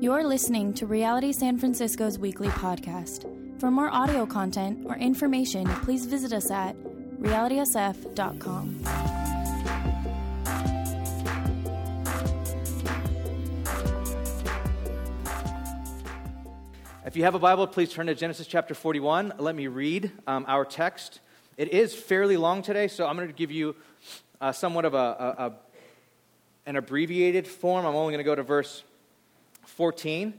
You're listening to Reality San Francisco's weekly podcast. For more audio content or information, please visit us at realitysf.com. If you have a Bible, please turn to Genesis chapter 41. Let me read um, our text. It is fairly long today, so I'm going to give you uh, somewhat of a, a, a, an abbreviated form. I'm only going to go to verse 14.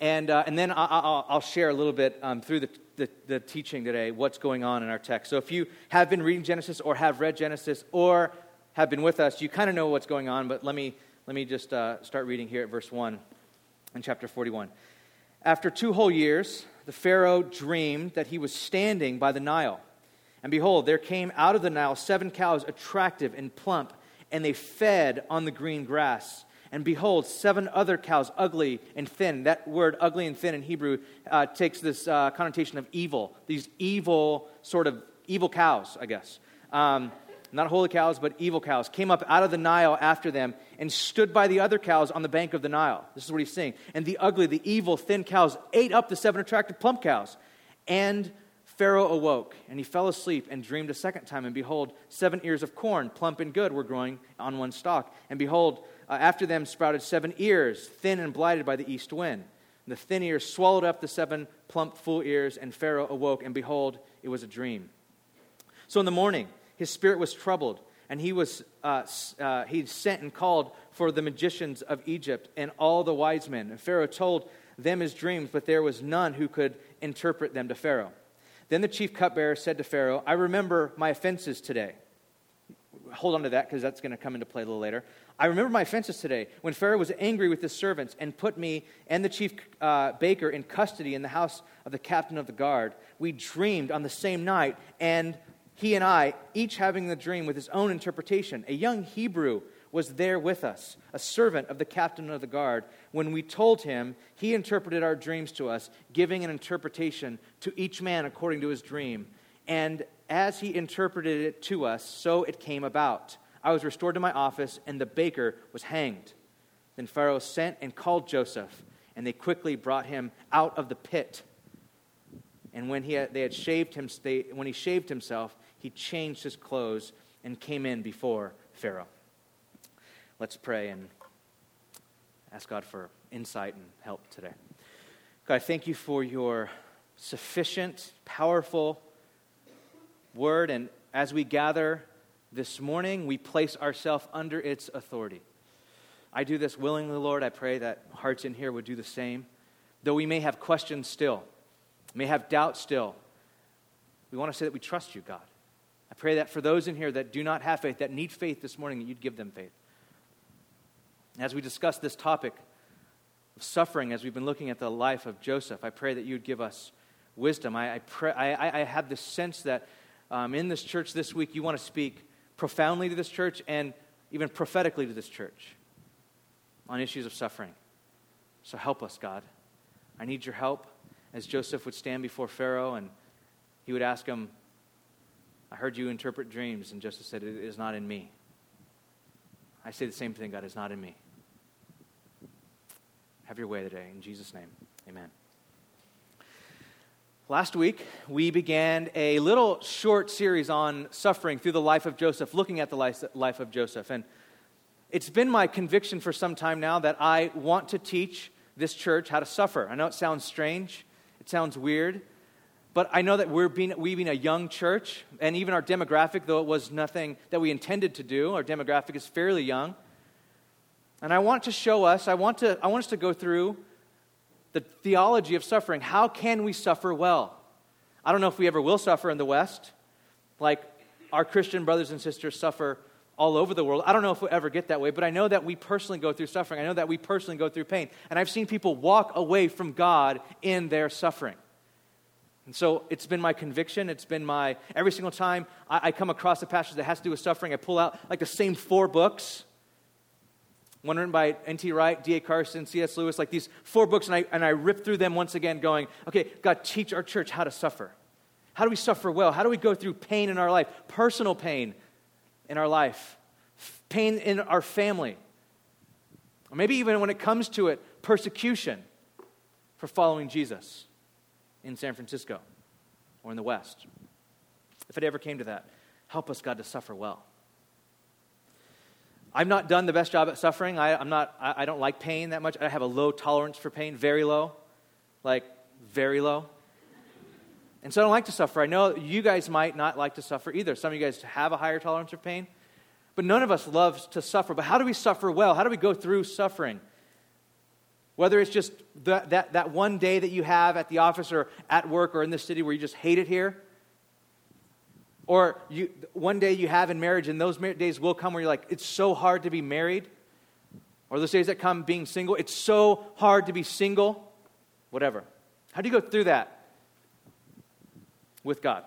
And, uh, and then I'll, I'll, share a little bit um, through the, the, the, teaching today what's going on in our text. So if you have been reading Genesis or have read Genesis or have been with us, you kind of know what's going on, but let me, let me just uh, start reading here at verse 1 in chapter 41. After two whole years, the Pharaoh dreamed that he was standing by the Nile. And behold, there came out of the Nile seven cows, attractive and plump and they fed on the green grass. And behold, seven other cows, ugly and thin. That word, ugly and thin, in Hebrew, uh, takes this uh, connotation of evil. These evil, sort of evil cows, I guess. Um, not holy cows, but evil cows, came up out of the Nile after them and stood by the other cows on the bank of the Nile. This is what he's saying. And the ugly, the evil, thin cows ate up the seven attractive plump cows. And Pharaoh awoke, and he fell asleep and dreamed a second time. And behold, seven ears of corn, plump and good, were growing on one stalk. And behold, uh, after them sprouted seven ears, thin and blighted by the east wind. And the thin ears swallowed up the seven plump, full ears, and Pharaoh awoke, and behold, it was a dream. So in the morning, his spirit was troubled, and he was uh, uh, he sent and called for the magicians of Egypt and all the wise men. And Pharaoh told them his dreams, but there was none who could interpret them to Pharaoh. Then the chief cupbearer said to Pharaoh, I remember my offenses today. Hold on to that because that's going to come into play a little later. I remember my offenses today when Pharaoh was angry with his servants and put me and the chief uh, baker in custody in the house of the captain of the guard. We dreamed on the same night, and he and I, each having the dream with his own interpretation. A young Hebrew was there with us, a servant of the captain of the guard. When we told him, he interpreted our dreams to us, giving an interpretation to each man according to his dream. And as he interpreted it to us, so it came about. I was restored to my office, and the baker was hanged. Then Pharaoh sent and called Joseph, and they quickly brought him out of the pit. And when he had, they had shaved him, they, when he shaved himself, he changed his clothes and came in before Pharaoh. Let's pray and ask God for insight and help today. God, thank you for your sufficient, powerful word. And as we gather this morning, we place ourselves under its authority. I do this willingly, Lord. I pray that hearts in here would do the same. Though we may have questions still, may have doubts still, we want to say that we trust you, God. I pray that for those in here that do not have faith, that need faith this morning, that you'd give them faith. As we discuss this topic of suffering, as we've been looking at the life of Joseph, I pray that you would give us wisdom. I, I, pray, I, I have this sense that um, in this church this week, you want to speak profoundly to this church and even prophetically to this church on issues of suffering. So help us, God. I need your help as Joseph would stand before Pharaoh and he would ask him, I heard you interpret dreams. And Joseph said, It is not in me. I say the same thing, God, it's not in me. Have your way today. In Jesus' name, amen. Last week, we began a little short series on suffering through the life of Joseph, looking at the life of Joseph. And it's been my conviction for some time now that I want to teach this church how to suffer. I know it sounds strange, it sounds weird, but I know that we're being, we being a young church, and even our demographic, though it was nothing that we intended to do, our demographic is fairly young. And I want to show us, I want, to, I want us to go through the theology of suffering. How can we suffer well? I don't know if we ever will suffer in the West, like our Christian brothers and sisters suffer all over the world. I don't know if we'll ever get that way, but I know that we personally go through suffering. I know that we personally go through pain. And I've seen people walk away from God in their suffering. And so it's been my conviction. It's been my, every single time I, I come across a passage that has to do with suffering, I pull out like the same four books one written by N.T. Wright, D.A. Carson, C.S. Lewis, like these four books, and I, and I rip through them once again, going, okay, God, teach our church how to suffer. How do we suffer well? How do we go through pain in our life, personal pain in our life, pain in our family, Or maybe even when it comes to it, persecution for following Jesus in San Francisco or in the West. If it ever came to that, help us, God, to suffer well. I've not done the best job at suffering. I, am not, I, I don't like pain that much. I have a low tolerance for pain, very low, like very low. And so I don't like to suffer. I know you guys might not like to suffer either. Some of you guys have a higher tolerance for pain. But none of us loves to suffer. But how do we suffer well? How do we go through suffering? Whether it's just that, that, that one day that you have at the office or at work or in the city where you just hate it here, or you, one day you have in marriage, and those days will come where you're like, it's so hard to be married. Or those days that come being single, it's so hard to be single. Whatever. How do you go through that with God?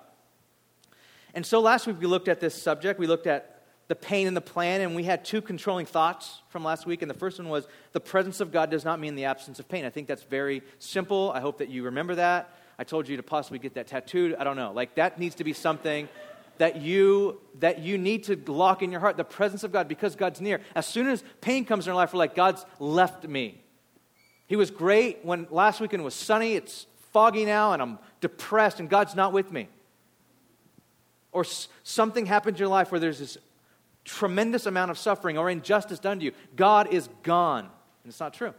And so last week we looked at this subject. We looked at the pain and the plan, and we had two controlling thoughts from last week. And the first one was the presence of God does not mean the absence of pain. I think that's very simple. I hope that you remember that. I told you to possibly get that tattooed. I don't know. Like that needs to be something that you that you need to lock in your heart the presence of God because God's near. As soon as pain comes in our life, we're like, God's left me. He was great when last weekend was sunny. It's foggy now, and I'm depressed, and God's not with me. Or s- something happens in your life where there's this tremendous amount of suffering or injustice done to you. God is gone. And it's not true.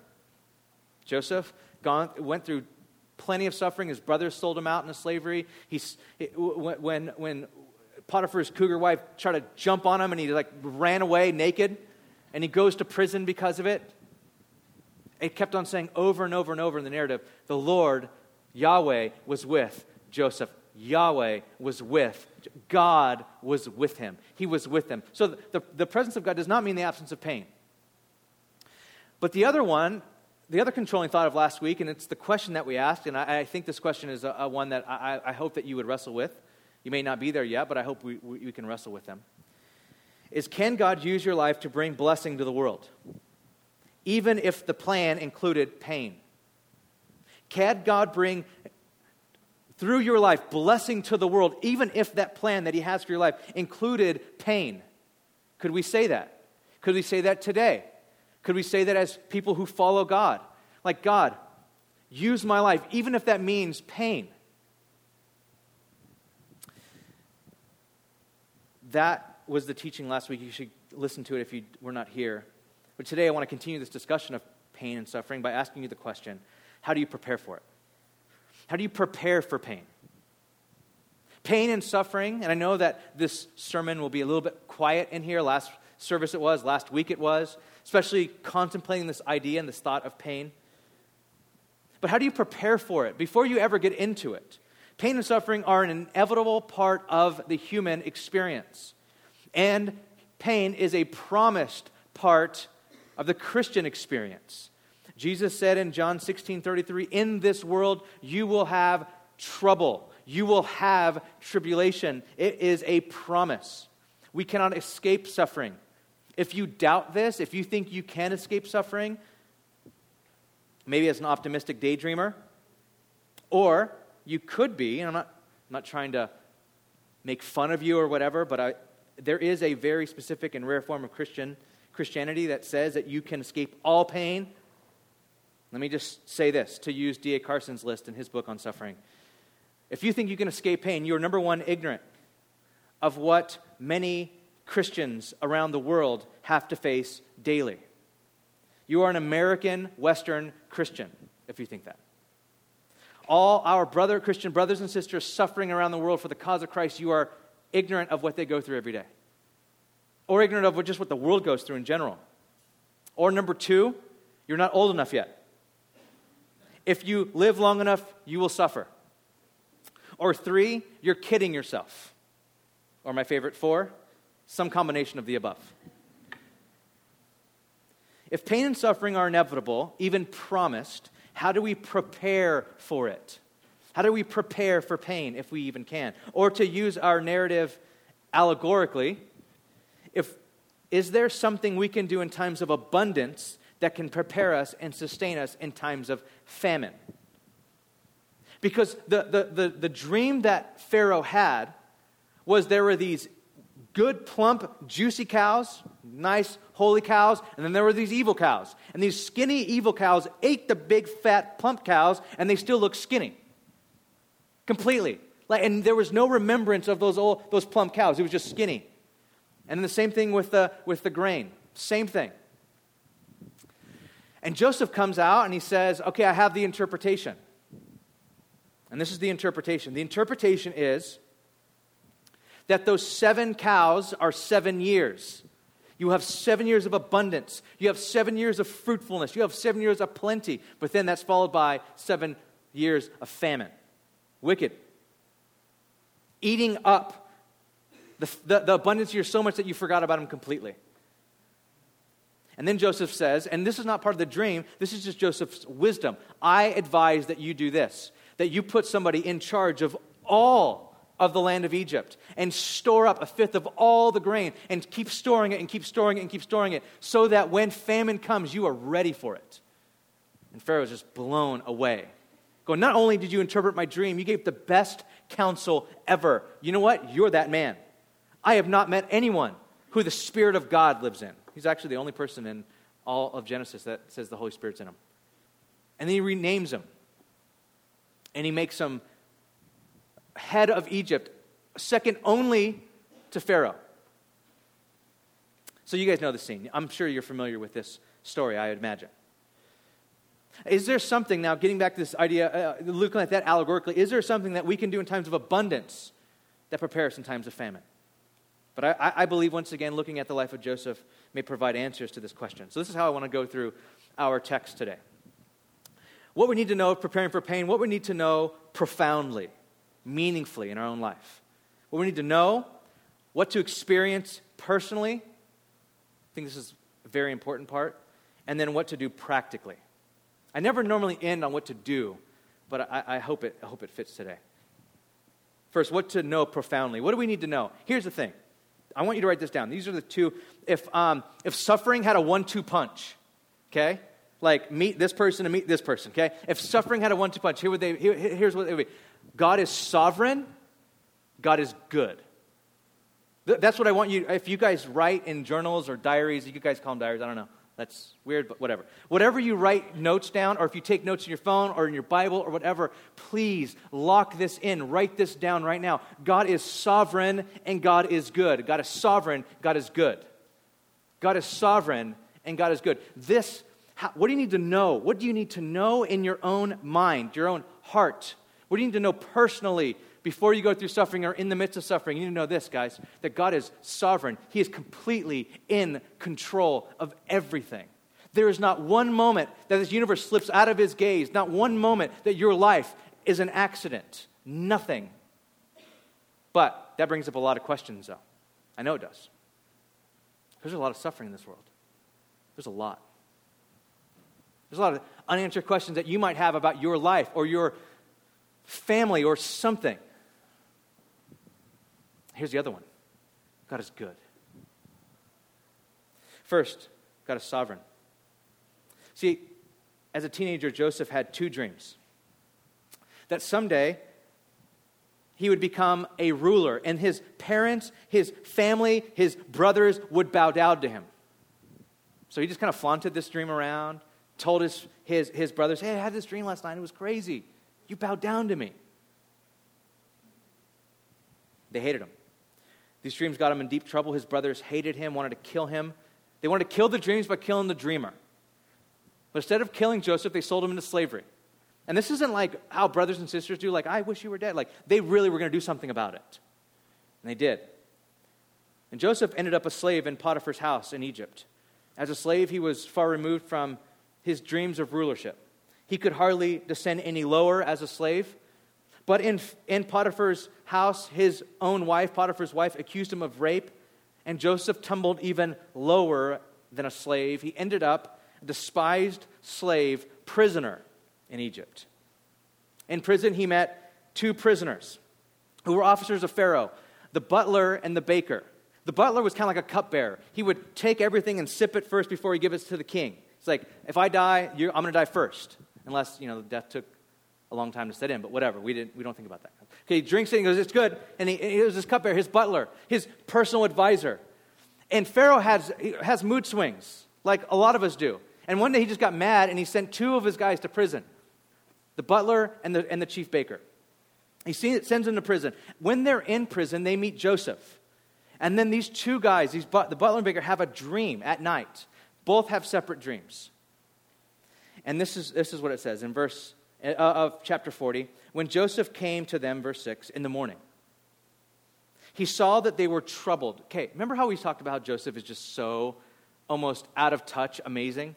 Joseph gone, went through plenty of suffering. His brothers sold him out into slavery. He's, when, when Potiphar's cougar wife tried to jump on him and he like ran away naked and he goes to prison because of it. It kept on saying over and over and over in the narrative the Lord, Yahweh, was with Joseph. Yahweh was with, God was with him. He was with them. So the, the presence of God does not mean the absence of pain. But the other one, the other controlling thought of last week, and it's the question that we asked, and I, I think this question is a, a one that I, I, hope that you would wrestle with. You may not be there yet, but I hope we, we, can wrestle with them. Is can God use your life to bring blessing to the world? Even if the plan included pain. Can God bring through your life blessing to the world, even if that plan that He has for your life included pain. Could we say that? Could we say that today? Could we say that as people who follow God? Like, God, use my life, even if that means pain. That was the teaching last week. You should listen to it if you were not here. But today I want to continue this discussion of pain and suffering by asking you the question how do you prepare for it? How do you prepare for pain? Pain and suffering, and I know that this sermon will be a little bit quiet in here. Last service it was, last week it was, especially contemplating this idea and this thought of pain. But how do you prepare for it before you ever get into it? Pain and suffering are an inevitable part of the human experience. And pain is a promised part of the Christian experience. Jesus said in John 16 33, In this world you will have trouble, you will have tribulation. It is a promise. We cannot escape suffering. If you doubt this, if you think you can escape suffering, maybe as an optimistic daydreamer, or you could be, and I'm not, I'm not trying to make fun of you or whatever, but I, there is a very specific and rare form of Christian Christianity that says that you can escape all pain let me just say this to use D.A. Carson's list in his book on suffering. If you think you can escape pain, you are number one, ignorant of what many Christians around the world have to face daily. You are an American Western Christian if you think that. All our brother Christian brothers and sisters suffering around the world for the cause of Christ, you are ignorant of what they go through every day. Or ignorant of what, just what the world goes through in general. Or number two, you're not old enough yet. If you live long enough, you will suffer. Or three, you're kidding yourself. Or my favorite four, some combination of the above. If pain and suffering are inevitable, even promised, how do we prepare for it? How do we prepare for pain if we even can? Or to use our narrative allegorically, if is there something we can do in times of abundance that can prepare us and sustain us in times of famine. Because the, the, the, the, dream that Pharaoh had was there were these good, plump, juicy cows, nice, holy cows, and then there were these evil cows. And these skinny, evil cows ate the big, fat, plump cows, and they still look skinny. Completely. Like, and there was no remembrance of those, old, those plump cows. It was just skinny. And then the same thing with the, with the grain. Same thing. And Joseph comes out and he says, Okay, I have the interpretation. And this is the interpretation. The interpretation is that those seven cows are seven years. You have seven years of abundance. You have seven years of fruitfulness. You have seven years of plenty. But then that's followed by seven years of famine. Wicked. Eating up the, the, the abundance of yours so much that you forgot about them completely. And then Joseph says, and this is not part of the dream, this is just Joseph's wisdom. I advise that you do this, that you put somebody in charge of all of the land of Egypt and store up a fifth of all the grain and keep storing it and keep storing it and keep storing it so that when famine comes, you are ready for it. And Pharaoh is just blown away. Going, not only did you interpret my dream, you gave the best counsel ever. You know what? You're that man. I have not met anyone who the Spirit of God lives in. He's actually the only person in all of Genesis that says the Holy Spirit's in him. And then he renames him. And he makes him head of Egypt, second only to Pharaoh. So you guys know the scene. I'm sure you're familiar with this story, I imagine. Is there something, now getting back to this idea, uh, looking at that allegorically, is there something that we can do in times of abundance that prepares in times of famine? But I, I believe, once again, looking at the life of Joseph may provide answers to this question. So, this is how I want to go through our text today. What we need to know of preparing for pain, what we need to know profoundly, meaningfully in our own life. What we need to know, what to experience personally. I think this is a very important part. And then what to do practically. I never normally end on what to do, but I, I, hope, it, I hope it fits today. First, what to know profoundly. What do we need to know? Here's the thing I want you to write this down. These are the two. If, um, if suffering had a one two punch, okay? Like meet this person and meet this person, okay? If suffering had a one two punch, here would they, here, here's what it would be God is sovereign, God is good. That's what I want you, if you guys write in journals or diaries, you guys call them diaries, I don't know. That's weird, but whatever. Whatever you write notes down, or if you take notes in your phone or in your Bible or whatever, please lock this in. Write this down right now. God is sovereign and God is good. God is sovereign, God is good. God is sovereign and God is good. This, how, what do you need to know? What do you need to know in your own mind, your own heart? What do you need to know personally before you go through suffering or in the midst of suffering, you need to know this, guys, that God is sovereign. He is completely in control of everything. There is not one moment that this universe slips out of his gaze, not one moment that your life is an accident. Nothing. But that brings up a lot of questions, though. I know it does. There's a lot of suffering in this world. There's a lot. There's a lot of unanswered questions that you might have about your life or your family or something. Here's the other one God is good. First, God is sovereign. See, as a teenager, Joseph had two dreams that someday he would become a ruler, and his parents, his family, his brothers would bow down to him. So he just kind of flaunted this dream around, told his, his, his brothers, Hey, I had this dream last night. It was crazy. You bow down to me. They hated him. These dreams got him in deep trouble. His brothers hated him, wanted to kill him. They wanted to kill the dreams by killing the dreamer. But instead of killing Joseph, they sold him into slavery. And this isn't like how brothers and sisters do, like, I wish you were dead. Like, they really were going to do something about it. And they did. And Joseph ended up a slave in Potiphar's house in Egypt. As a slave, he was far removed from his dreams of rulership. He could hardly descend any lower as a slave. But in, in Potiphar's house, his own wife, Potiphar's wife, accused him of rape, and Joseph tumbled even lower than a slave. He ended up a despised slave prisoner in Egypt. In prison, he met two prisoners who were officers of Pharaoh the butler and the baker. The butler was kind of like a cupbearer. He would take everything and sip it first before he gives it to the king. It's like, if I die, I'm going to die first, unless, you know, the death took a long time to set in, but whatever. We, didn't, we don't think about that. Okay, he drinks it and goes, It's good. And he, he was his cupbearer, his butler, his personal advisor. And Pharaoh has, has mood swings, like a lot of us do. And one day he just got mad and he sent two of his guys to prison the butler and the, and the chief baker. He sends them to prison. When they're in prison, they meet Joseph. And then these two guys, these, but, the butler and baker, have a dream at night. Both have separate dreams. And this is, this is what it says in verse uh, of chapter 40. When Joseph came to them, verse 6, in the morning, he saw that they were troubled. Okay, remember how we talked about how Joseph is just so almost out of touch, amazing?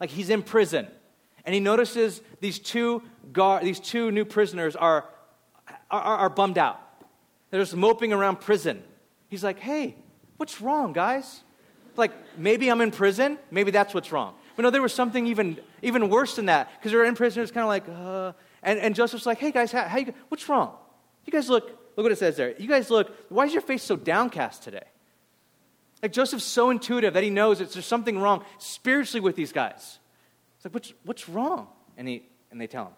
Like he's in prison, and he notices these two, guard, these two new prisoners are, are, are bummed out. They're just moping around prison. He's like, hey, what's wrong, guys? Like, maybe I'm in prison. Maybe that's what's wrong. But no, there was something even, even worse than that because they're in prison. It's kind of like, uh, and, and Joseph's like, hey, guys, how, how you, what's wrong? You guys look, look what it says there. You guys look, why is your face so downcast today? Like Joseph's so intuitive that he knows that there's something wrong spiritually with these guys. It's like, what's, what's wrong? And, he, and they tell him.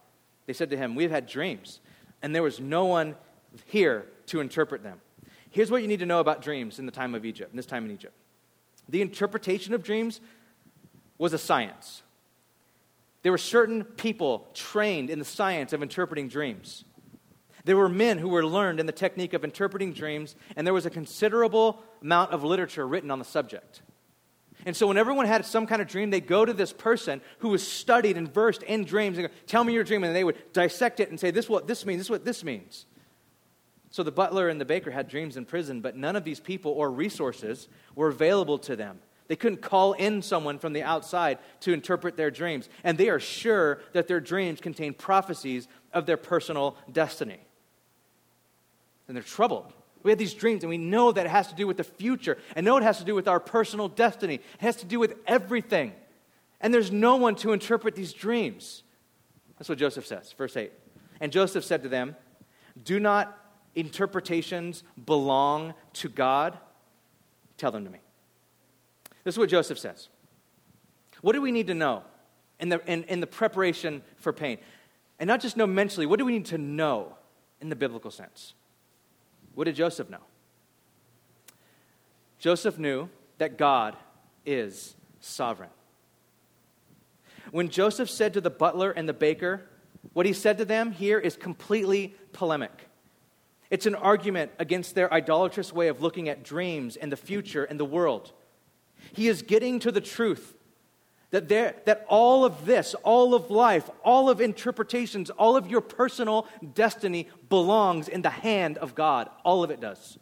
They said to him, We've had dreams, and there was no one here to interpret them. Here's what you need to know about dreams in the time of Egypt, in this time in Egypt. The interpretation of dreams was a science. There were certain people trained in the science of interpreting dreams. There were men who were learned in the technique of interpreting dreams, and there was a considerable amount of literature written on the subject. And so, when everyone had some kind of dream, they'd go to this person who was studied and versed in dreams and go, Tell me your dream. And they would dissect it and say, This is what this means, this is what this means. So, the butler and the baker had dreams in prison, but none of these people or resources were available to them. They couldn't call in someone from the outside to interpret their dreams. And they are sure that their dreams contain prophecies of their personal destiny. And they're troubled we have these dreams, and we know that it has to do with the future, and know it has to do with our personal destiny. It has to do with everything. And there's no one to interpret these dreams. That's what Joseph says, verse 8. And Joseph said to them, Do not interpretations belong to God? Tell them to me. This is what Joseph says. What do we need to know in the, in, in the preparation for pain? And not just know mentally, what do we need to know in the biblical sense? What did Joseph know? Joseph knew that God is sovereign. When Joseph said to the butler and the baker, what he said to them here is completely polemic. It's an argument against their idolatrous way of looking at dreams and the future and the world. He is getting to the truth that, there, that all of this, all of life, all of interpretations, all of your personal destiny belongs in the hand of God. All of it does.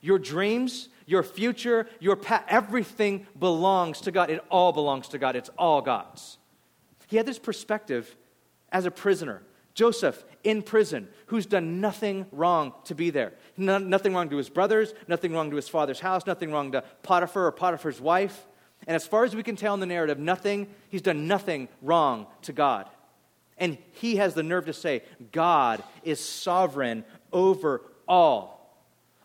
Your dreams, your future, your past, everything belongs to God. It all belongs to God. It's all God's. He had this perspective as a prisoner. Joseph in prison, who's done nothing wrong to be there. No, nothing wrong to his brothers, nothing wrong to his father's house, nothing wrong to Potiphar or Potiphar's wife. And as far as we can tell in the narrative, nothing, he's done nothing wrong to God. And he has the nerve to say, God is sovereign over all.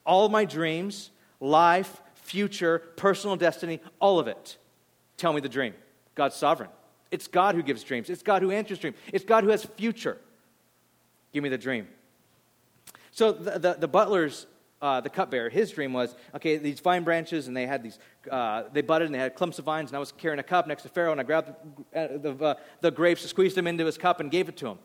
All my dreams, life, future, personal destiny, all of it. Tell me the dream. God's sovereign. It's God who gives dreams. It's God who answers dreams. It's God who has future. Give me the dream. So the, the, the butler's uh, the cupbearer, his dream was okay, these vine branches, and they had these, uh, they budded and they had clumps of vines, and I was carrying a cup next to Pharaoh, and I grabbed the, uh, the, uh, the grapes, squeezed them into his cup, and gave it to him.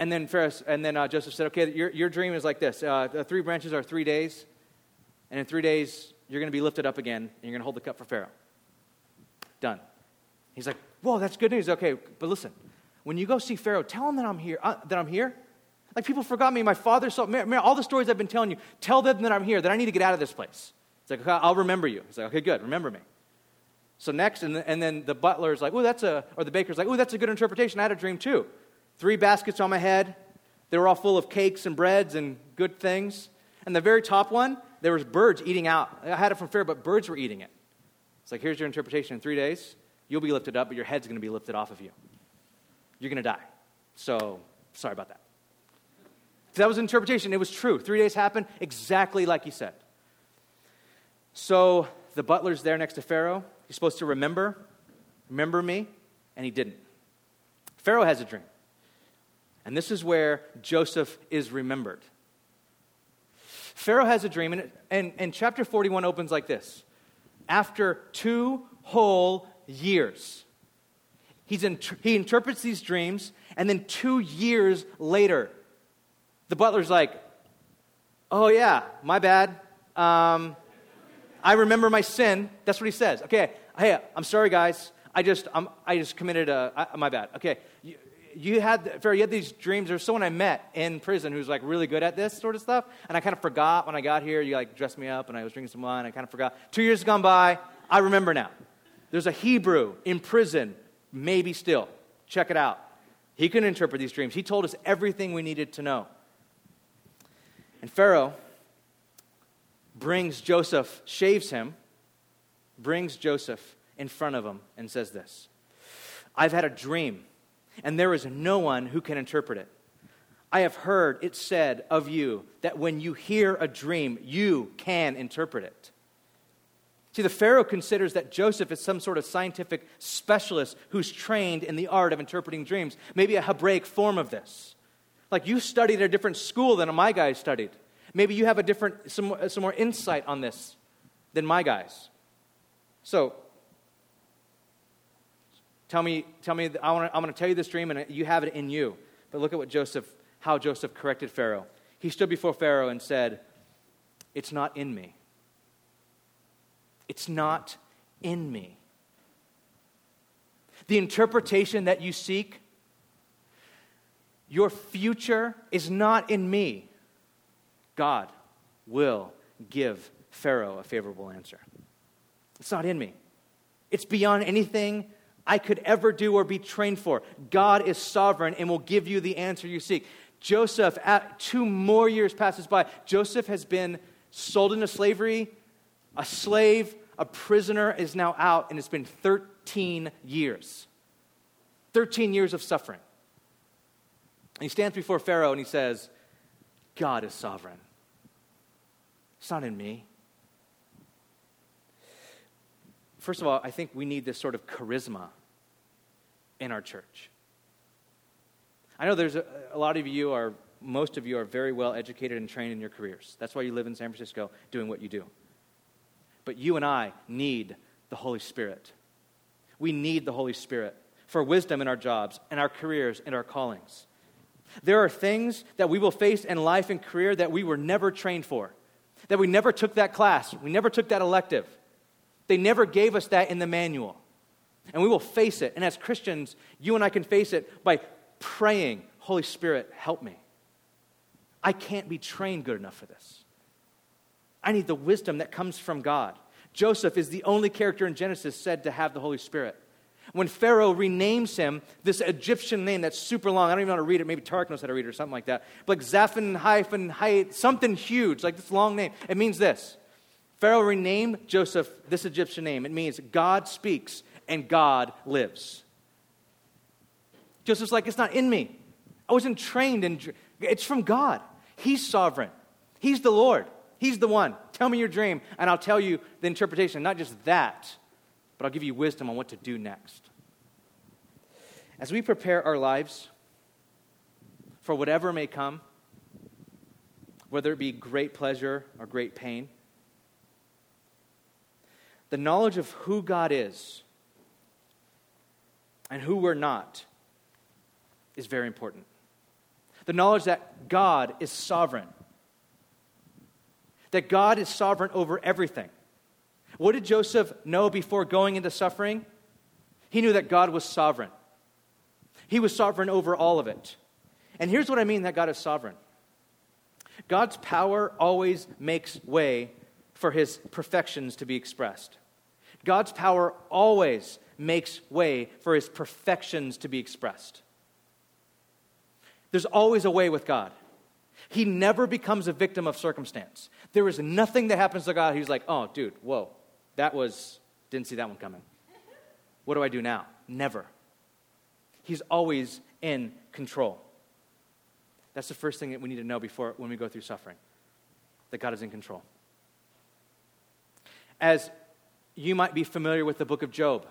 And then Pharaoh, and then uh, Joseph said, okay, your, your dream is like this uh, the three branches are three days, and in three days, you're going to be lifted up again, and you're going to hold the cup for Pharaoh. Done. He's like, whoa, that's good news. Okay, but listen, when you go see Pharaoh, tell him that I'm here, uh, that I'm here like people forgot me. My father saw. All the stories I've been telling you, tell them that I'm here, that I need to get out of this place. It's like, okay, I'll remember you. It's like, okay, good, remember me. So next, and, and then the butler's like, oh, that's a, or the baker's like, oh, that's a good interpretation. I had a dream too. Three baskets on my head. They were all full of cakes and breads and good things. And the very top one, there was birds eating out. I had it from Pharaoh, but birds were eating it. It's like, here's your interpretation. In three days, you'll be lifted up, but your head's going to be lifted off of you. You're going to die. So, sorry about that. That was interpretation. It was true. Three days happened exactly like he said. So the butler's there next to Pharaoh. He's supposed to remember, remember me, and he didn't. Pharaoh has a dream. And this is where Joseph is remembered. Pharaoh has a dream, and, and, and chapter 41 opens like this After two whole years, he's in, he interprets these dreams, and then two years later, the butler's like, Oh, yeah, my bad. Um, I remember my sin. That's what he says. Okay, hey, I'm sorry, guys. I just, I'm, I just committed a, I, my bad. Okay, you, you had, Pharaoh, you had these dreams. There's someone I met in prison who's like really good at this sort of stuff. And I kind of forgot when I got here. You like dressed me up and I was drinking some wine. I kind of forgot. Two years gone by. I remember now. There's a Hebrew in prison, maybe still. Check it out. He can interpret these dreams. He told us everything we needed to know. And Pharaoh brings Joseph, shaves him, brings Joseph in front of him, and says this I've had a dream, and there is no one who can interpret it. I have heard it said of you that when you hear a dream, you can interpret it. See, the Pharaoh considers that Joseph is some sort of scientific specialist who's trained in the art of interpreting dreams, maybe a Hebraic form of this. Like you studied at a different school than my guys studied. Maybe you have a different, some, uh, some more insight on this than my guys. So, tell me, tell me I wanna, I'm going to tell you this dream and you have it in you. But look at what Joseph, how Joseph corrected Pharaoh. He stood before Pharaoh and said, It's not in me. It's not in me. The interpretation that you seek, your future is not in me. God will give Pharaoh a favorable answer. It's not in me, it's beyond anything I could ever do or be trained for. God is sovereign and will give you the answer you seek. Joseph, at two more years passes by. Joseph has been sold into slavery, a slave, a prisoner is now out, and it's been 13 years. 13 years of suffering. And he stands before Pharaoh and he says, God is sovereign. It's not in me. First of all, I think we need this sort of charisma in our church. I know there's a, a lot of you are, most of you are very well educated and trained in your careers. That's why you live in San Francisco doing what you do. But you and I need the Holy Spirit. We need the Holy Spirit for wisdom in our jobs, and our careers, and our callings. There are things that we will face in life and career that we were never trained for, that we never took that class, we never took that elective. They never gave us that in the manual. And we will face it. And as Christians, you and I can face it by praying, Holy Spirit, help me. I can't be trained good enough for this. I need the wisdom that comes from God. Joseph is the only character in Genesis said to have the Holy Spirit. When Pharaoh renames him, this Egyptian name that's super long, I don't even know how to read it. Maybe Tarek knows how to read it or something like that. But like Zaphon hyphen Hayat, something huge, like this long name. It means this. Pharaoh renamed Joseph this Egyptian name. It means God speaks and God lives. Joseph's like, it's not in me. I wasn't trained in, it's from God. He's sovereign. He's the Lord. He's the one. Tell me your dream, and I'll tell you the interpretation. Not just that, but I'll give you wisdom on what to do next. As we prepare our lives for whatever may come, whether it be great pleasure or great pain, the knowledge of who God is and who we're not is very important. The knowledge that God is sovereign that God is sovereign over everything. What did Joseph know before going into suffering? He knew that God was sovereign. He was sovereign over all of it. And here's what I mean that God is sovereign God's power always makes way for his perfections to be expressed. God's power always makes way for his perfections to be expressed. There's always a way with God. He never becomes a victim of circumstance. There is nothing that happens to God. He's like, oh, dude, whoa, that was, didn't see that one coming. What do I do now? Never. He's always in control. That's the first thing that we need to know before when we go through suffering that God is in control. As you might be familiar with the book of Job,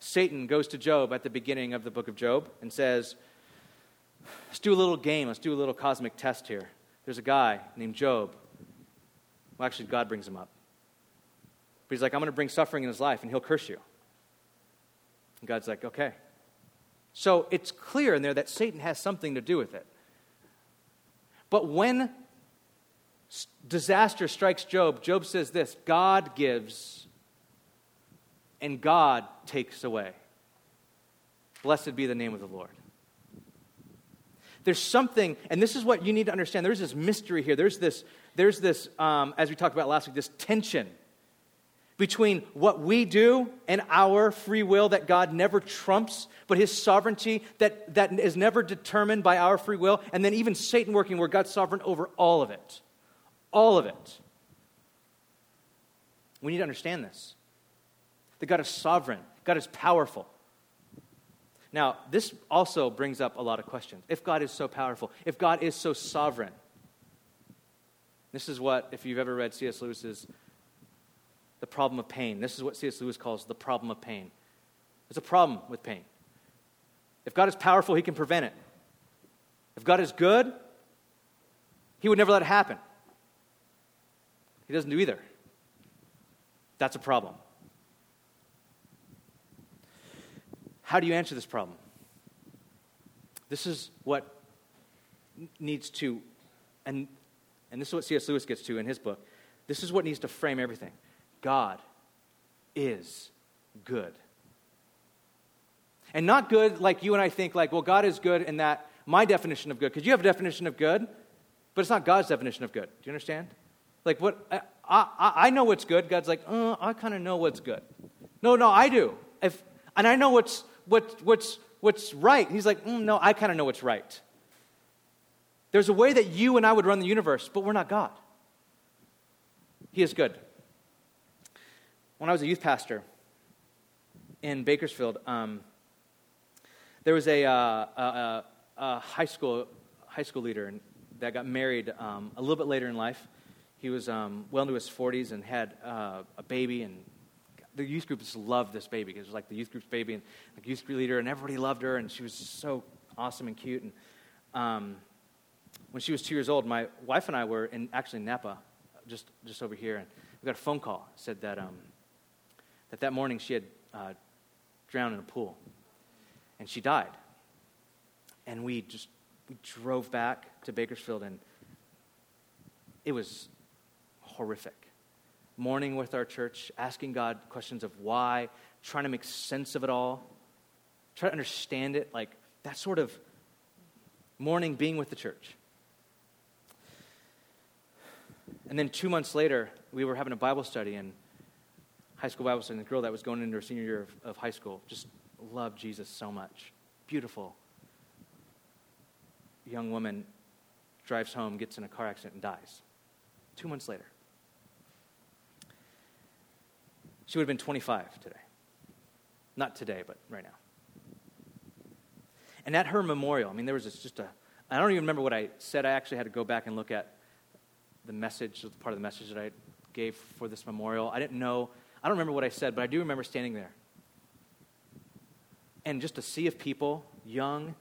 Satan goes to Job at the beginning of the book of Job and says, Let's do a little game. Let's do a little cosmic test here. There's a guy named Job. Well, actually, God brings him up. But he's like, I'm going to bring suffering in his life, and he'll curse you. And God's like, okay. So it's clear in there that Satan has something to do with it. But when disaster strikes Job, Job says this God gives and God takes away. Blessed be the name of the Lord. There's something, and this is what you need to understand. There's this mystery here. There's this, there's this um, as we talked about last week, this tension between what we do and our free will that God never trumps, but his sovereignty that, that is never determined by our free will, and then even Satan working where God's sovereign over all of it. All of it. We need to understand this that God is sovereign, God is powerful. Now, this also brings up a lot of questions. If God is so powerful, if God is so sovereign, this is what, if you've ever read C.S. Lewis's The Problem of Pain, this is what C.S. Lewis calls the problem of pain. There's a problem with pain. If God is powerful, he can prevent it. If God is good, he would never let it happen. He doesn't do either. That's a problem. How do you answer this problem? This is what needs to, and and this is what C.S. Lewis gets to in his book, this is what needs to frame everything. God is good. And not good like you and I think, like, well, God is good in that my definition of good, because you have a definition of good, but it's not God's definition of good. Do you understand? Like, what I, I, I know what's good. God's like, uh, I kind of know what's good. No, no, I do. If, and I know what's, what, what's, what's right. He's like, mm, no, I kind of know what's right. There's a way that you and I would run the universe, but we're not God. He is good. When I was a youth pastor in Bakersfield, um, there was a, uh, a, a, high school high school leader that got married um, a little bit later in life. He was um, well into his 40s and had uh, a baby, and the youth group just loved this baby. Because it was like the youth group's baby, and like youth group leader, and everybody loved her, and she was so awesome and cute. And um, when she was two years old, my wife and I were in actually Napa, just, just over here, and we got a phone call. Said that, um, that that morning she had uh, drowned in a pool, and she died. And we just we drove back to Bakersfield, and it was horrific. Mourning with our church, asking God questions of why, trying to make sense of it all, try to understand it, like that sort of mourning being with the church. And then two months later, we were having a Bible study and high school Bible study, and the girl that was going into her senior year of, of high school just loved Jesus so much. Beautiful. Young woman drives home, gets in a car accident, and dies. Two months later. She would have been 25 today. Not today, but right now. And at her memorial, I mean, there was just a, I don't even remember what I said. I actually had to go back and look at the message, part of the message that I gave for this memorial. I didn't know, I don't remember what I said, but I do remember standing there. And just a sea of people, young,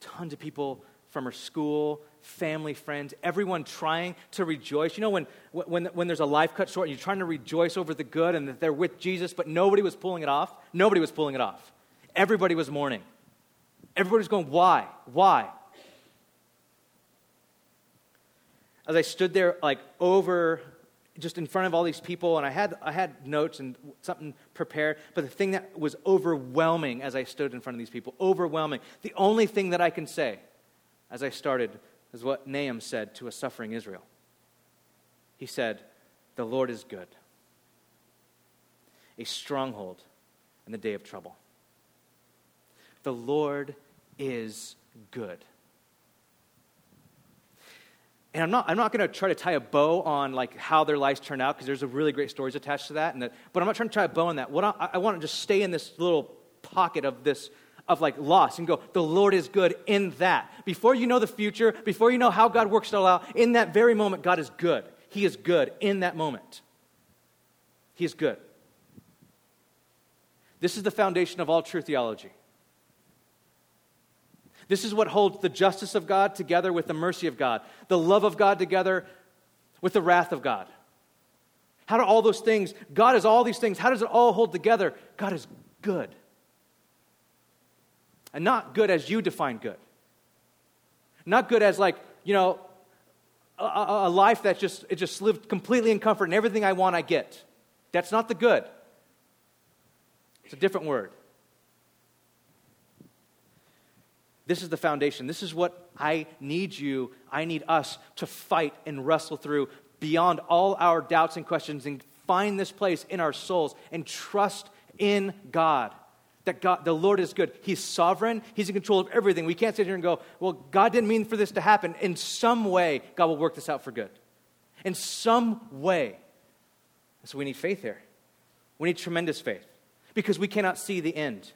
tons of people from her school, family, friends, everyone trying to rejoice. You know, when, when, when there's a life cut short and you're trying to rejoice over the good and that they're with Jesus, but nobody was pulling it off? Nobody was pulling it off. Everybody was mourning. Everybody's going, why? Why? As I stood there, like over, just in front of all these people, and I had, I had notes and something prepared, but the thing that was overwhelming as I stood in front of these people, overwhelming, the only thing that I can say as I started is what Nahum said to a suffering Israel. He said, The Lord is good, a stronghold in the day of trouble. The Lord is good. And I'm not, I'm not going to try to tie a bow on like how their lives turn out because there's a really great stories attached to that. And the, but I'm not trying to tie a bow on that. What I, I want to just stay in this little pocket of this of like loss and go, the Lord is good in that. Before you know the future, before you know how God works it all out, in that very moment, God is good. He is good in that moment. He is good. This is the foundation of all true theology. This is what holds the justice of God together with the mercy of God, the love of God together with the wrath of God. How do all those things, God is all these things, how does it all hold together? God is good. And not good as you define good. Not good as like, you know, a, a, life that just, it just lived completely in comfort and everything I want I get. That's not the good. It's a different word. This is the foundation. This is what I need you, I need us to fight and wrestle through beyond all our doubts and questions and find this place in our souls and trust in God. That God, the Lord is good. He's sovereign. He's in control of everything. We can't sit here and go, well, God didn't mean for this to happen. In some way, God will work this out for good. In some way. So we need faith here. We need tremendous faith because we cannot see the end.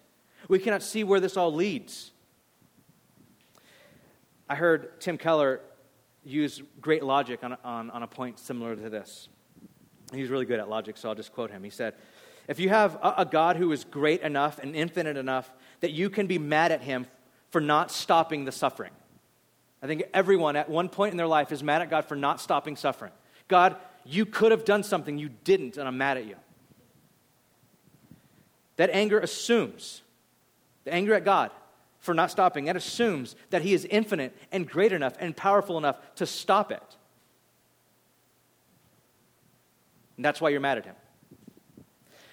We cannot see where this all leads. I heard Tim Keller use great logic on, on, on a point similar to this. He's really good at logic, so I'll just quote him. He said, If you have a, a God who is great enough and infinite enough that you can be mad at him for not stopping the suffering, I think everyone at one point in their life is mad at God for not stopping suffering. God, you could have done something, you didn't, and I'm mad at you. That anger assumes, the anger at God for not stopping, that assumes that He is infinite and great enough and powerful enough to stop it. And that's why you're mad at Him.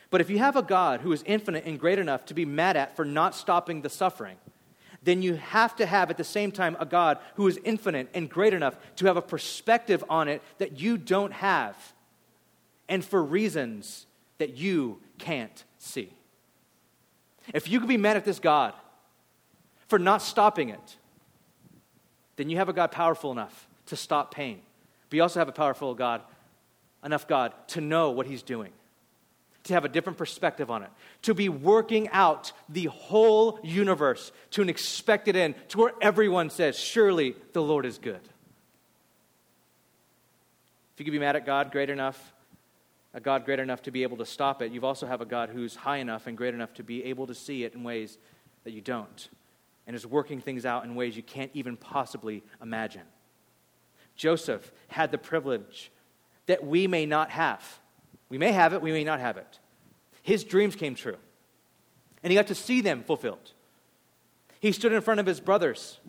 But if you have a God who is infinite and great enough to be mad at for not stopping the suffering, then you have to have at the same time a God who is infinite and great enough to have a perspective on it that you don't have, and for reasons that you can't see. If you could be mad at this God for not stopping it, then you have a God powerful enough to stop pain. But you also have a powerful God, enough God to know what He's doing, to have a different perspective on it, to be working out the whole universe to an expected end, to where everyone says, Surely the Lord is good. If you could be mad at God great enough a God great enough to be able to stop it, you've also have a God who's high enough and great enough to be able to see it in ways that you don't, and is working things out in ways you can't even possibly imagine. Joseph had the privilege that we may not have. We may have it, we may not have it. His dreams came true, and he got to see them fulfilled. He stood in front of his brothers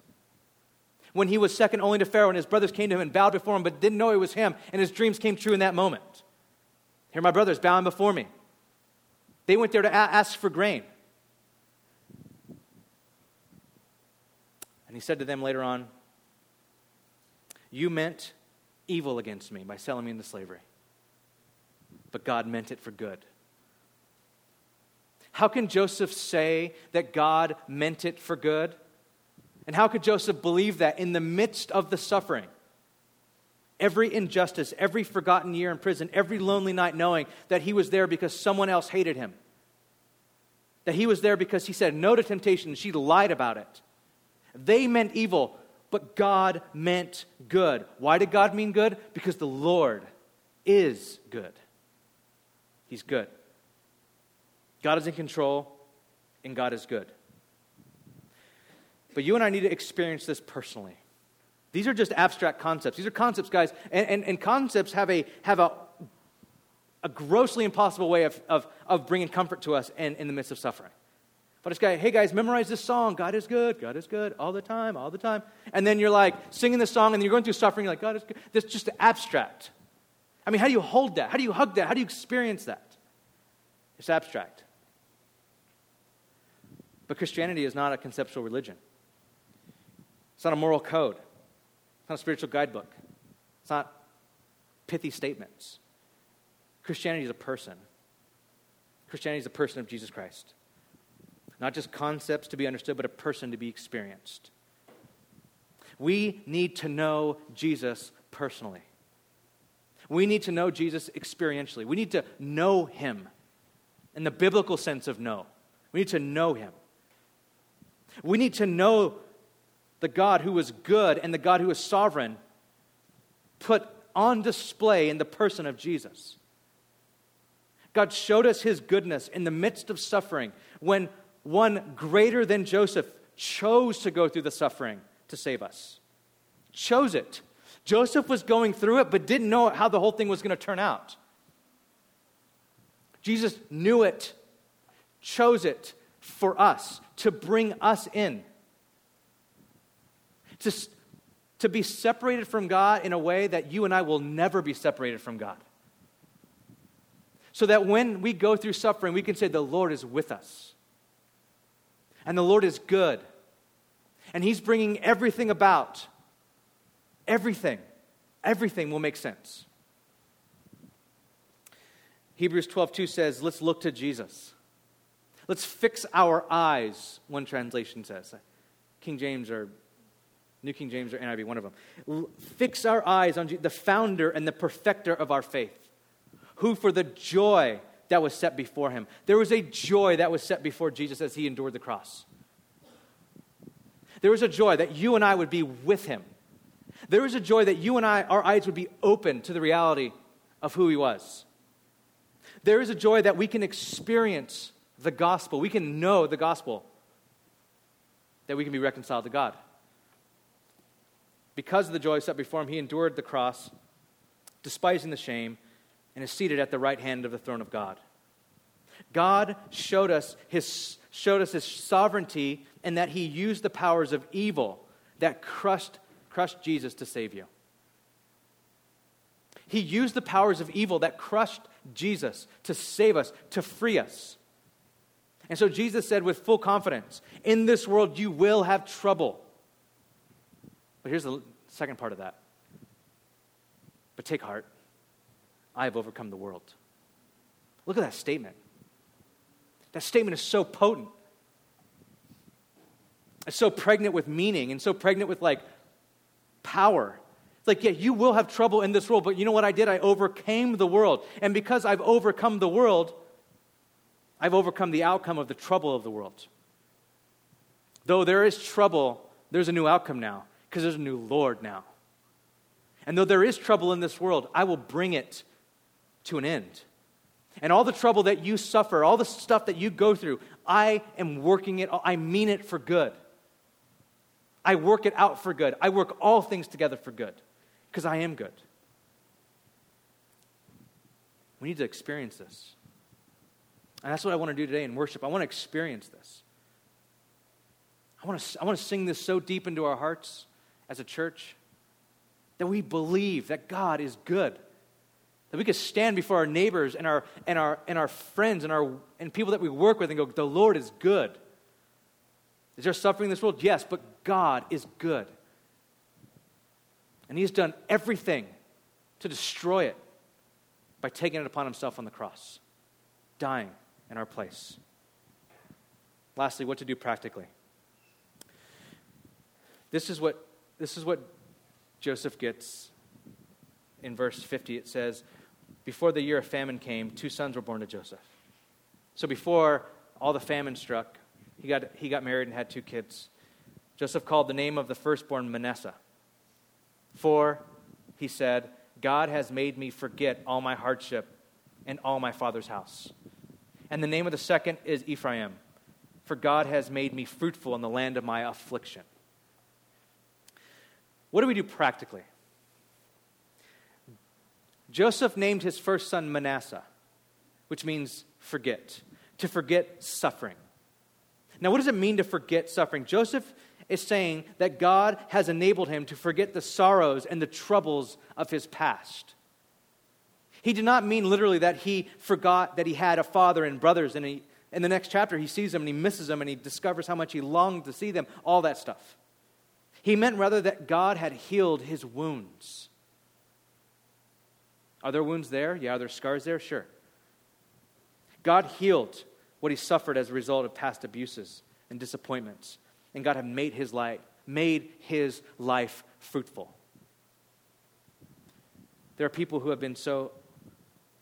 when he was second only to Pharaoh, and his brothers came to him and bowed before him, but didn't know it was him, and his dreams came true in that moment. Here my brothers bowing before me. They went there to ask for grain. And he said to them later on, You meant evil against me by selling me into slavery, but God meant it for good. How can Joseph say that God meant it for good? And how could Joseph believe that in the midst of the suffering? every injustice, every forgotten year in prison, every lonely night, knowing that he was there because someone else hated him. That he was there because he said no to temptation and she lied about it. They meant evil, but God meant good. Why did God mean good? Because the Lord is good. He's good. God is in control, and God is good. But you and I need to experience this personally. These are just abstract concepts. These are concepts, guys, and, and, and concepts have, a, have a, a grossly impossible way of, of, of bringing comfort to us in, in the midst of suffering. But it's guy, hey guys, memorize this song. God is good. God is good all the time, all the time. And then you're like singing the song, and you're going through suffering. You're like, God is good. That's just abstract. I mean, how do you hold that? How do you hug that? How do you experience that? It's abstract. But Christianity is not a conceptual religion. It's not a moral code. It's not a spiritual guidebook. It's not pithy statements. Christianity is a person. Christianity is a person of Jesus Christ. Not just concepts to be understood, but a person to be experienced. We need to know Jesus personally. We need to know Jesus experientially. We need to know him in the biblical sense of know. We need to know him. We need to know the God who is good and the God who is sovereign put on display in the person of Jesus. God showed us his goodness in the midst of suffering when one greater than Joseph chose to go through the suffering to save us. Chose it. Joseph was going through it, but didn't know how the whole thing was going to turn out. Jesus knew it, chose it for us, to bring us in. To, to be separated from God in a way that you and I will never be separated from God. So that when we go through suffering, we can say, The Lord is with us. And the Lord is good. And He's bringing everything about. Everything. Everything will make sense. Hebrews 12:2 says, "Let's look to Jesus." Let's fix our eyes, one translation says. King James or New King James or NIV, one of them. Fix our eyes on the founder and the perfecter of our faith, who for the joy that was set before him. There was a joy that was set before Jesus as he endured the cross. There was a joy that you and I would be with him. There was a joy that you and I, our eyes would be open to the reality of who he was. There is a joy that we can experience the gospel. We can know the gospel, that we can be reconciled to God. Because of the joy set before him, he endured the cross, despising the shame, and is seated at the right hand of the throne of God. God showed us his, showed us his sovereignty and that he used the powers of evil that crushed, crushed Jesus to save you. He used the powers of evil that crushed Jesus to save us, to free us. And so Jesus said with full confidence, In this world you will have trouble. But here's the second part of that. But take heart, I have overcome the world. Look at that statement. That statement is so potent. It's so pregnant with meaning and so pregnant with like power. It's like, yeah, you will have trouble in this world, but you know what I did? I overcame the world. And because I've overcome the world, I've overcome the outcome of the trouble of the world. Though there is trouble, there's a new outcome now because there's a new Lord now. And though there is trouble in this world, I will bring it to an end. And all the trouble that you suffer, all the stuff that you go through, I am working it, I mean it for good. I work it out for good. I work all things together for good because I am good. We need to experience this. And that's what I want to do today in worship. I want to experience this. I want to, I want to sing this so deep into our hearts as a church that we believe that God is good. That we could stand before our neighbors and our, and our, and our friends and, our, and people that we work with and go, The Lord is good. Is there suffering in this world? Yes, but God is good. And He has done everything to destroy it by taking it upon Himself on the cross, dying in our place. Lastly, what to do practically. This is what, this is what Joseph gets in verse 50. It says, Before the year of famine came, two sons were born to Joseph. So before all the famine struck, he got, he got married and had two kids. Joseph called the name of the firstborn Manasseh. For, he said, God has made me forget all my hardship and all my father's house. And the name of the second is Ephraim, for God has made me fruitful in the land of my affliction. What do we do practically? Joseph named his first son Manasseh, which means forget, to forget suffering. Now, what does it mean to forget suffering? Joseph is saying that God has enabled him to forget the sorrows and the troubles of his past. He did not mean literally that he forgot that he had a father and brothers, and he, in the next chapter, he sees them and he misses them and he discovers how much he longed to see them, all that stuff. He meant rather that God had healed his wounds. Are there wounds there? Yeah. Are there scars there? Sure. God healed what he suffered as a result of past abuses and disappointments. And God had made his life, made his life fruitful. There are people who have been so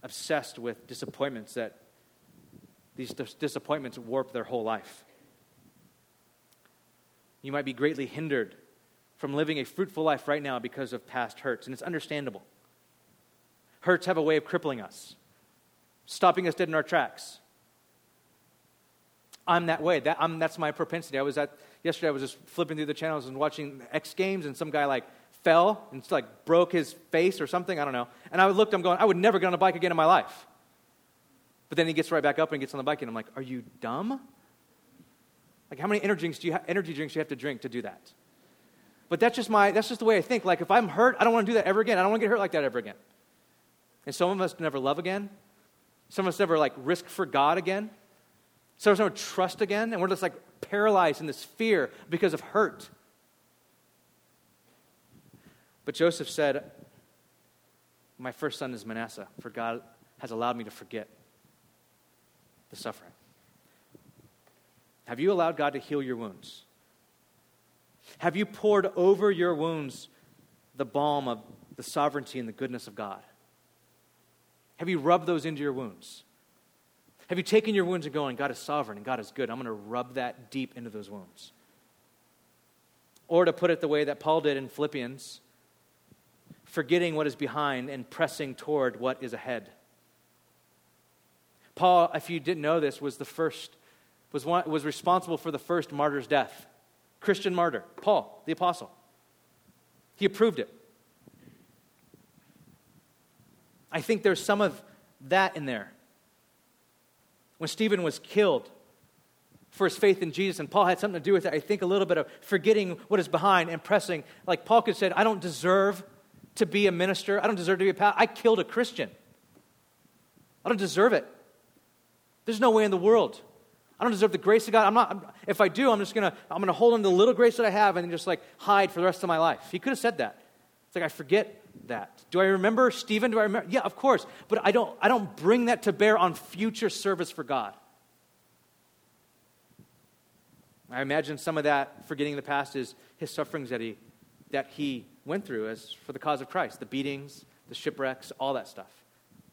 obsessed with disappointments that these disappointments warp their whole life. You might be greatly hindered from living a fruitful life right now because of past hurts, and it's understandable. Hurts have a way of crippling us, stopping us dead in our tracks. I'm that way. That, I'm, that's my propensity. I was at yesterday. I was just flipping through the channels and watching X Games, and some guy like fell and like broke his face or something. I don't know. And I looked. I'm going. I would never get on a bike again in my life. But then he gets right back up and gets on the bike, and I'm like, Are you dumb? Like, how many energy drinks do you, ha- energy drinks do you have to drink to do that? But that's just my, that's just the way I think. Like, if I'm hurt, I don't want to do that ever again. I don't want to get hurt like that ever again. And some of us never love again. Some of us never, like, risk for God again. Some of us never trust again. And we're just, like, paralyzed in this fear because of hurt. But Joseph said, My first son is Manasseh, for God has allowed me to forget the suffering. Have you allowed God to heal your wounds? Have you poured over your wounds the balm of the sovereignty and the goodness of God? Have you rubbed those into your wounds? Have you taken your wounds and going, God is sovereign and God is good? I'm going to rub that deep into those wounds. Or to put it the way that Paul did in Philippians, forgetting what is behind and pressing toward what is ahead. Paul, if you didn't know this, was the first was, one, was responsible for the first martyr's death. Christian martyr, Paul, the apostle. He approved it. I think there's some of that in there. When Stephen was killed for his faith in Jesus, and Paul had something to do with it, I think a little bit of forgetting what is behind and pressing. Like Paul could have said, I don't deserve to be a minister. I don't deserve to be a pastor. I killed a Christian. I don't deserve it. There's no way in the world. I don't deserve the grace of God. I'm not, I'm, if I do, I'm just going to, I'm going to hold on to the little grace that I have and just like hide for the rest of my life. He could have said that. It's like, I forget that. Do I remember Stephen? Do I remember? Yeah, of course. But I don't, I don't bring that to bear on future service for God. I imagine some of that forgetting the past is his sufferings that he, that he went through as for the cause of Christ the beatings, the shipwrecks, all that stuff.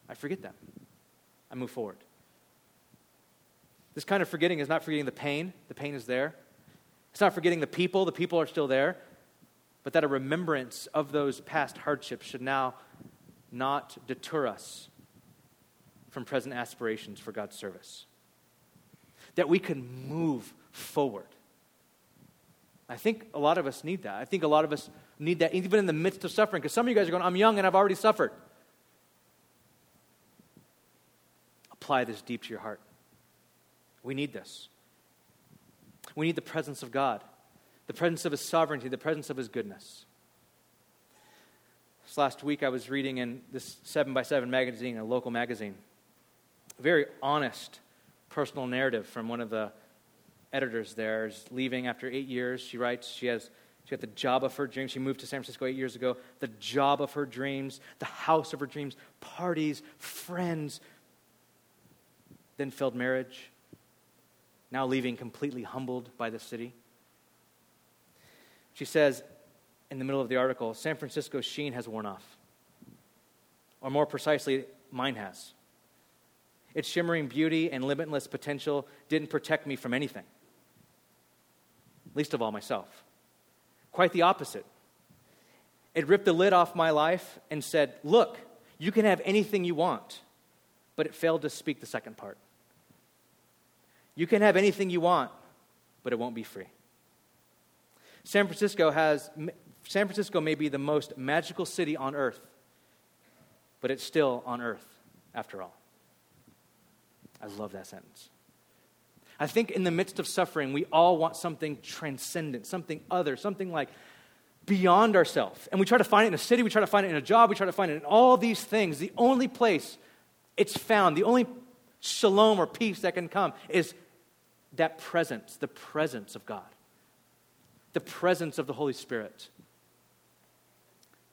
I forget that. I move forward. This kind of forgetting is not forgetting the pain, the pain is there. It's not forgetting the people, the people are still there. But that a remembrance of those past hardships should now not deter us from present aspirations for God's service. That we can move forward. I think a lot of us need that. I think a lot of us need that even in the midst of suffering. Because some of you guys are going, I'm young and I've already suffered. Apply this deep to your heart. We need this. We need the presence of God, the presence of His sovereignty, the presence of His goodness. This last week, I was reading in this 7 by 7 magazine, a local magazine, a very honest personal narrative from one of the editors there. Is leaving after eight years. She writes, she has she got the job of her dreams. She moved to San Francisco eight years ago. The job of her dreams, the house of her dreams, parties, friends, then failed marriage, now leaving completely humbled by the city. She says in the middle of the article San Francisco's sheen has worn off. Or more precisely, mine has. Its shimmering beauty and limitless potential didn't protect me from anything, least of all myself. Quite the opposite. It ripped the lid off my life and said, Look, you can have anything you want. But it failed to speak the second part. You can have anything you want, but it won't be free. San Francisco has San Francisco may be the most magical city on earth, but it's still on earth after all. I love that sentence. I think in the midst of suffering, we all want something transcendent, something other, something like beyond ourselves. And we try to find it in a city, we try to find it in a job, we try to find it in all these things. The only place it's found, the only shalom or peace that can come is that presence, the presence of God, the presence of the Holy Spirit,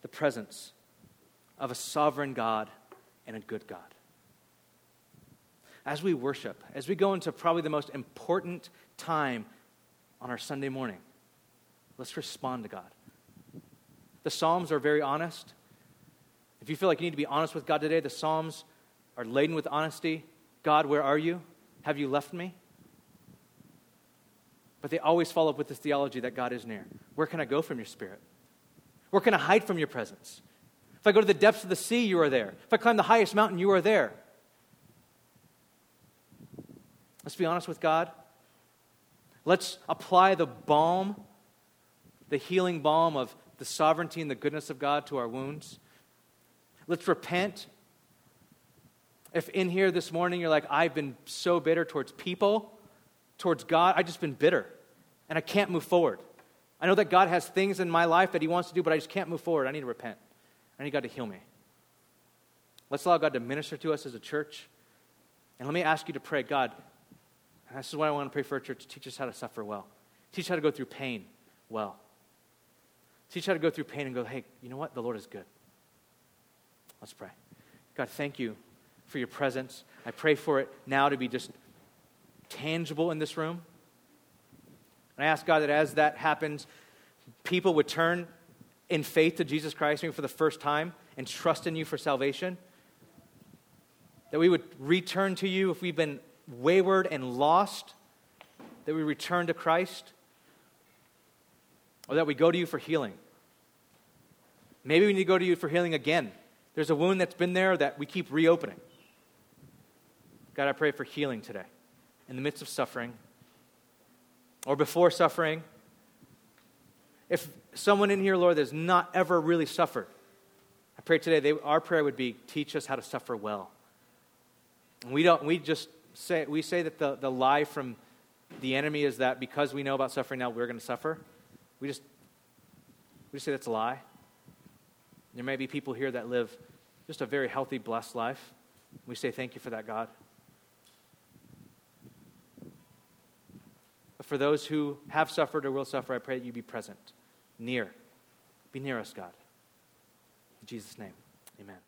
the presence of a sovereign God and a good God. As we worship, as we go into probably the most important time on our Sunday morning, let's respond to God. The Psalms are very honest. If you feel like you need to be honest with God today, the Psalms are laden with honesty. God, where are you? Have you left me? But they always follow up with this theology that God is near. Where can I go from your spirit? Where can I hide from your presence? If I go to the depths of the sea, you are there. If I climb the highest mountain, you are there. Let's be honest with God. Let's apply the balm, the healing balm of the sovereignty and the goodness of God to our wounds. Let's repent If in here this morning you're like, I've been so bitter towards people, towards God, I've just been bitter and I can't move forward. I know that God has things in my life that He wants to do, but I just can't move forward. I need to repent. I need God to heal me. Let's allow God to minister to us as a church. And let me ask you to pray God, this is why I want to pray for a church teach us how to suffer well, teach how to go through pain well. Teach how to go through pain and go, hey, you know what? The Lord is good. Let's pray. God, thank you for your presence. I pray for it now to be just tangible in this room. And I ask God that as that happens, people would turn in faith to Jesus Christ for the first time and trust in you for salvation. That we would return to you if we've been wayward and lost, that we return to Christ, or that we go to you for healing. Maybe we need to go to you for healing again. There's a wound that's been there that we keep reopening. God, I pray for healing today in the midst of suffering or before suffering. If someone in here, Lord, has not ever really suffered, I pray today they, our prayer would be teach us how to suffer well. And we don't, we just say, we say that the, the lie from the enemy is that because we know about suffering now, we're going to suffer. We just, we just say that's a lie. There may be people here that live just a very healthy, blessed life. We say thank you for that, God. For those who have suffered or will suffer, I pray that you be present, near. Be near us, God. In Jesus' name, amen.